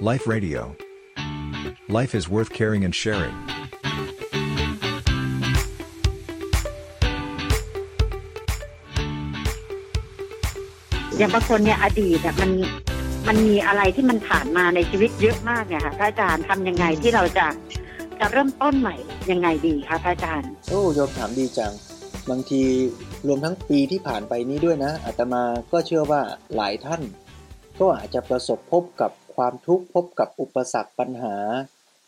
Life Radio. Life is worth caring and sharing. อย่างบางคนเนี่ยอดีตอะมันมันมีอะไรที่มันผ่านมาในชีวิตเยอะมากเนี่ยค่ะพระอาจารย์ทำยังไงที่เราจะจะเริ่มต้นใหม่ยังไงดีคะพระอาจารย์โอ้โยมถามดีจัง บางทีรวมทั้งปีที่ผ่านไปนี้ด้วยนะอาตมาก็เชื่อว่าหลายท่าน ก็อาจจะประสบพบกับ ความทุกข์พบกับอุปสรรคปัญหา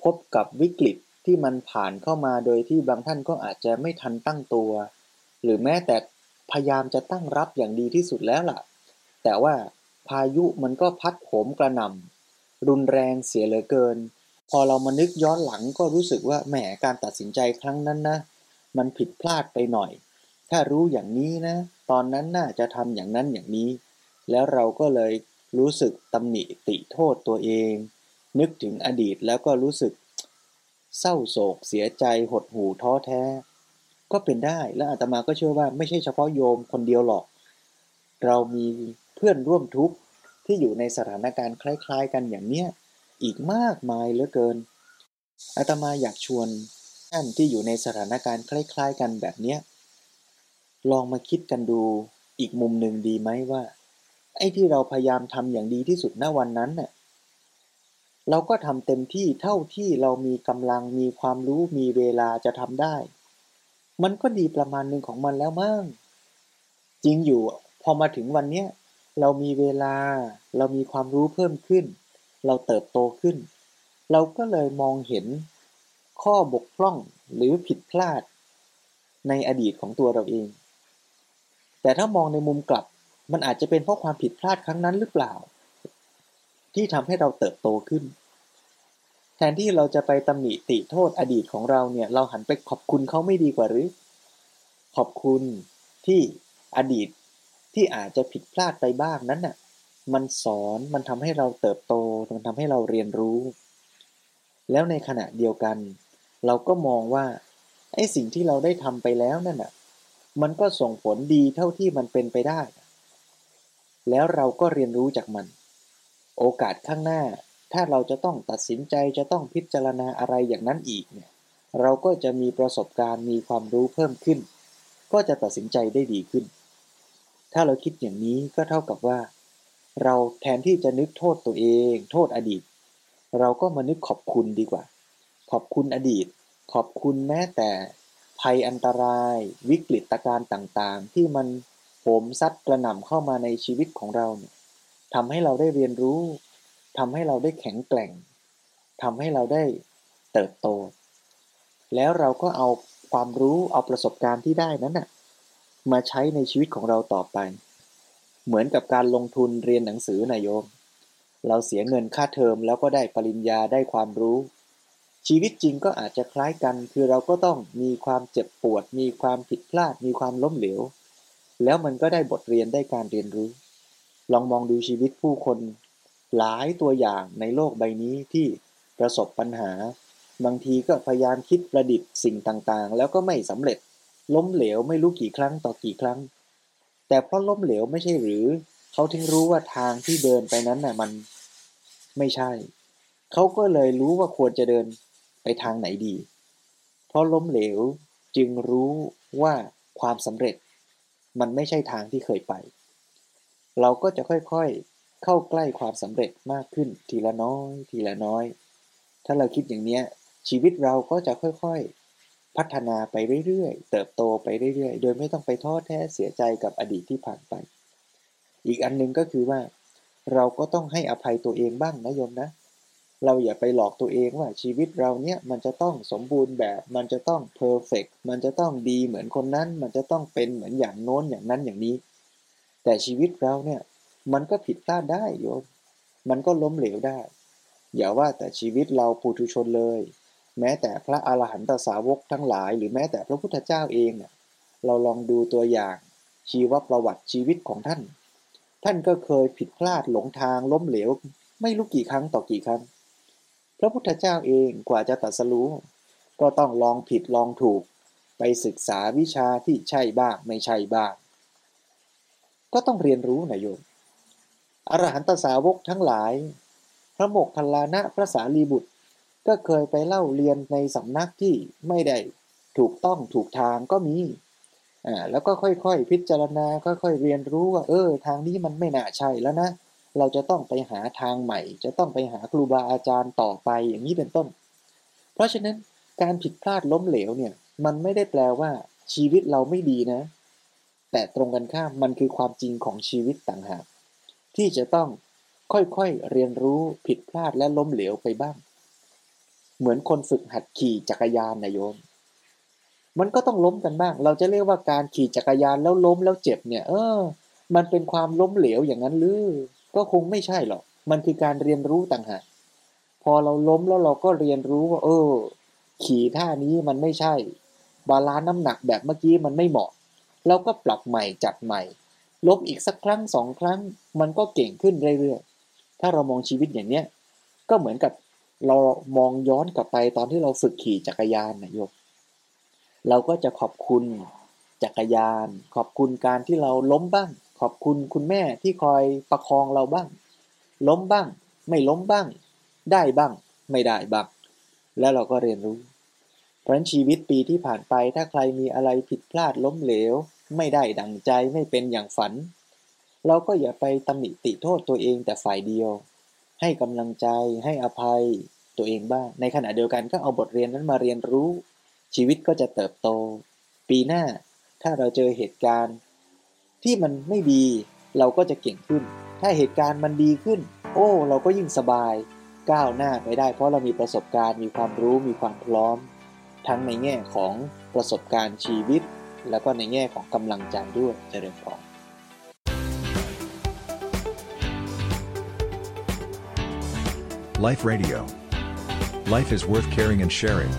พบกับวิกฤตที่มันผ่านเข้ามาโดยที่บางท่านก็อาจจะไม่ทันตั้งตัว หรือแม้แต่พยายามจะตั้งรับอย่างดีที่สุดแล้วล่ะ แต่ว่าพายุมันก็พัดโหมกระหน่ำรุนแรงเสียเหลือเกิน พอเรามานึกย้อนหลังก็รู้สึกว่าแหมการตัดสินใจครั้งนั้นนะมันผิดพลาดไปหน่อย ถ้ารู้อย่างนี้นะ ตอนนั้นน่าจะทำอย่างนั้นอย่างนี้ แล้วเราก็เลย รู้สึกตำหนิติโทษตัวเอง นึกถึงอดีตแล้วก็รู้สึก เศร้าโศกเสียใจหดหู่ท้อแท้ ก็เป็นได้และอาตมาก็เชื่อว่าไม่ใช่เฉพาะโยมคนเดียวหรอก เรามีเพื่อนร่วมทุกข์ที่อยู่ในสถานการณ์คล้าย ๆ กันอย่างเนี้ยอีกมากมายเหลือเกินอาตมาอยากชวนท่านที่อยู่ในสถานการณ์คล้าย ๆ กันแบบเนี้ยลองมาคิดกันดูอีกมุมหนึ่งดีไหมว่า ไอ้ที่เราพยายามทำอย่างดีที่สุดณวันนั้นเน่ะเราก็ทำเต็มที่เท่าที่เรามีกำลังมีความรู้มีเวลาจะทำได้ มันก็ดีประมาณหนึ่งของมันแล้วมั้งจริงอยู่พอมาถึงวันเนี้ยเรามีเวลา เรามีความรู้เพิ่มขึ้น เราเติบโตขึ้น เราก็เลยมองเห็นข้อบกพร่องหรือผิดพลาดในอดีตของตัวเราเอง แต่ถ้ามองในมุมกลับ มันอาจจะเป็นเพราะความผิดพลาดครั้งนั้นหรือเปล่า ที่ทำให้เราเติบโตขึ้น แทนที่เราจะไปตำหนิติโทษอดีตของเราเนี่ยเราหันไปขอบคุณเขาไม่ดีกว่าหรือ ขอบคุณที่อดีตที่อาจจะผิดพลาดไปบ้างนั้นน่ะมันสอนมันทำให้เราเติบโตมันทำให้เราเรียนรู้ แล้วในขณะเดียวกัน เราก็มองว่าไอ้สิ่งที่เราได้ทำไปแล้วนั่นน่ะมันก็ส่งผลดีเท่าที่มันเป็นไปได้ แล้วเราก็เรียนรู้จากมัน โอกาสข้างหน้า ถ้าเราจะต้องตัดสินใจจะต้องพิจารณาอะไรอย่างนั้นอีกเนี่ยเราก็จะมีประสบการณ์มีความรู้เพิ่มขึ้น ก็จะตัดสินใจได้ดีขึ้น ถ้าเราคิดอย่างนี้ก็เท่ากับว่า เราแทนที่จะนึกโทษตัวเอง โทษอดีต เราก็มานึกขอบคุณดีกว่า ขอบคุณอดีต ขอบคุณแม้แต่ภัยอันตราย วิกฤตการณ์ต่างๆ ที่มัน โหมซัดกระหน่ำเข้ามาในชีวิตของเราเนี่ยทำให้เราได้เรียนรู้ทำให้เราได้แข็งแกร่งทำให้เราได้เติบโต แล้วเราก็เอาความรู้เอาประสบการณ์ที่ได้นั้นน่ะมาใช้ในชีวิตของเราต่อไป เหมือนกับการลงทุนเรียนหนังสือนายโยม เราเสียเงินค่าเทอมแล้วก็ได้ปริญญาได้ความรู้ ชีวิตจริงก็อาจจะคล้ายกัน คือเราก็ต้องมีความเจ็บปวด มีความผิดพลาด มีความล้มเหลว แล้วมันก็ได้บทเรียนได้การเรียนรู้ ลองมองดูชีวิตผู้คนหลายตัวอย่างในโลกใบนี้ที่ประสบปัญหา บางทีก็พยายามคิดประดิษฐ์สิ่งต่างๆ แล้วก็ไม่สำเร็จ ล้มเหลวไม่รู้กี่ครั้งต่อกี่ครั้ง แต่เพราะล้มเหลวไม่ใช่หรือ เขาถึงรู้ว่าทางที่เดินไปนั้นน่ะมันไม่ใช่ เขาก็เลยรู้ว่าควรจะเดินไปทางไหนดี เพราะล้มเหลวจึงรู้ว่าความสำเร็จ มันไม่ใช่ทางที่เคยไป เราก็จะค่อยๆ เข้าใกล้ความสำเร็จมากขึ้นทีละน้อย ทีละน้อย ถ้าเราคิดอย่างนี้ชีวิตเราก็จะค่อยๆ พัฒนาไปเรื่อยๆ เติบโตไปเรื่อยๆ โดยไม่ต้องไปท้อแท้เสียใจกับอดีตที่ผ่านไป อีกอันหนึงก็คือว่า เราก็ต้องให้อภัยตัวเองบ้างนะโยมนะ เราอย่าไปหลอกตัวเองว่าชีวิตเราเนี้ยมันจะต้องสมบูรณ์แบบ มันจะต้องเพอร์เฟกมันจะต้องดีเหมือนคนนั้น มันจะต้องเป็นเหมือนอย่างโน้นอย่างนั้นอย่างนี้ แต่ชีวิตเราเนี่ยมันก็ผิดพลาดได้โยมมันก็ล้มเหลวได้ อย่าว่าแต่ชีวิตเราปุถุชนเลย แม้แต่พระอาหารหันตสาวกทั้งหลาย หรือแม้แต่พระพุทธเจ้าเองเนี่ยเราลองดูตัวอย่างชีวประวัติชีวิตของท่าน ท่านก็เคยผิดพลาดหลงทางล้มเหลว ไม่รู้กี่ครั้งต่อกี่ครั้ง พระพุทธเจ้าเองกว่าจะตรัสรู้ ก็ต้องลองผิดลองถูก ไปศึกษาวิชาที่ใช่บ้างไม่ใช่บ้าง ก็ต้องเรียนรู้นะโยมอรหันตสาวกทั้งหลาย พระโมกขลานะพระสารีบุตร ก็เคยไปเล่าเรียนในสำนักที่ไม่ได้ถูกต้องถูกทางก็มีอ่าแล้วก็ค่อยๆ พิจารณาค่อยๆ เรียนรู้ว่า เออ ทางนี้มันไม่น่าใช่แล้วนะ เราจะต้องไปหาทางใหม่ จะต้องไปหาครูบาอาจารย์ต่อไปอย่างนี้เป็นต้น เพราะฉะนั้นการผิดพลาดล้มเหลวเนี่ยมันไม่ได้แปลว่าชีวิตเราไม่ดีนะ แต่ตรงกันข้ามมันคือความจริงของชีวิตต่างหาก ที่จะต้องค่อยๆเรียนรู้ผิดพลาดและล้มเหลวไปบ้าง เหมือนคนฝึกหัดขี่จักรยานนะโยม มันก็ต้องล้มกันบ้าง เราจะเรียกว่าการขี่จักรยานแล้วล้มแล้วเจ็บเนี่ย เออ มันเป็นความล้มเหลวอย่างนั้นหรือ ก็คงไม่ใช่หรอก มันคือการเรียนรู้ต่างหาก พอเราล้มแล้วเราก็เรียนรู้ว่า เออ ขี่ท่านี้มันไม่ใช่ บาลานน้ำหนักแบบเมื่อกี้มันไม่เหมาะ เราก็ปรับใหม่จัดใหม่ล้มอีกสักครั้งสองครั้ง มันก็เก่งขึ้นเรื่อยๆ ถ้าเรามองชีวิตอย่างเนี้ย ก็เหมือนกับเรามองย้อนกลับไปตอนที่เราฝึกขี่จักรยานนะโยมเราก็จะขอบคุณจักรยาน ขอบคุณการที่เราล้มบ้าง ขอบคุณคุณแม่ที่คอยประคองเราบ้าง ล้มบ้าง ไม่ล้มบ้าง ได้บ้าง ไม่ได้บ้าง แล้วเราก็เรียนรู้ เพราะฉะนั้นชีวิตปีที่ผ่านไปถ้าใครมีอะไรผิดพลาดล้มเหลว ไม่ได้ดังใจไม่เป็นอย่างฝัน เราก็อย่าไปตำหนิติโทษตัวเองแต่ฝ่ายเดียว ให้กำลังใจให้อภัยตัวเองบ้าง ในขณะเดียวกันก็เอาบทเรียนนั้นมาเรียนรู้ ชีวิตก็จะเติบโต ปีหน้าถ้าเราเจอเหตุการณ์ ที่มันไม่ดีเราก็จะเก่งขึ้น ถ้าเหตุการณ์มันดีขึ้น โอ้ เราก็ยิ่งสบาย ก้าวหน้าไปได้ เพราะเรามีประสบการณ์มีความรู้มีความพร้อม ทั้งในแง่ของประสบการณ์ชีวิต แล้วก็ในแง่ของกำลังใจด้วยเจริญพร Life Radio. Life is worth caring and sharing.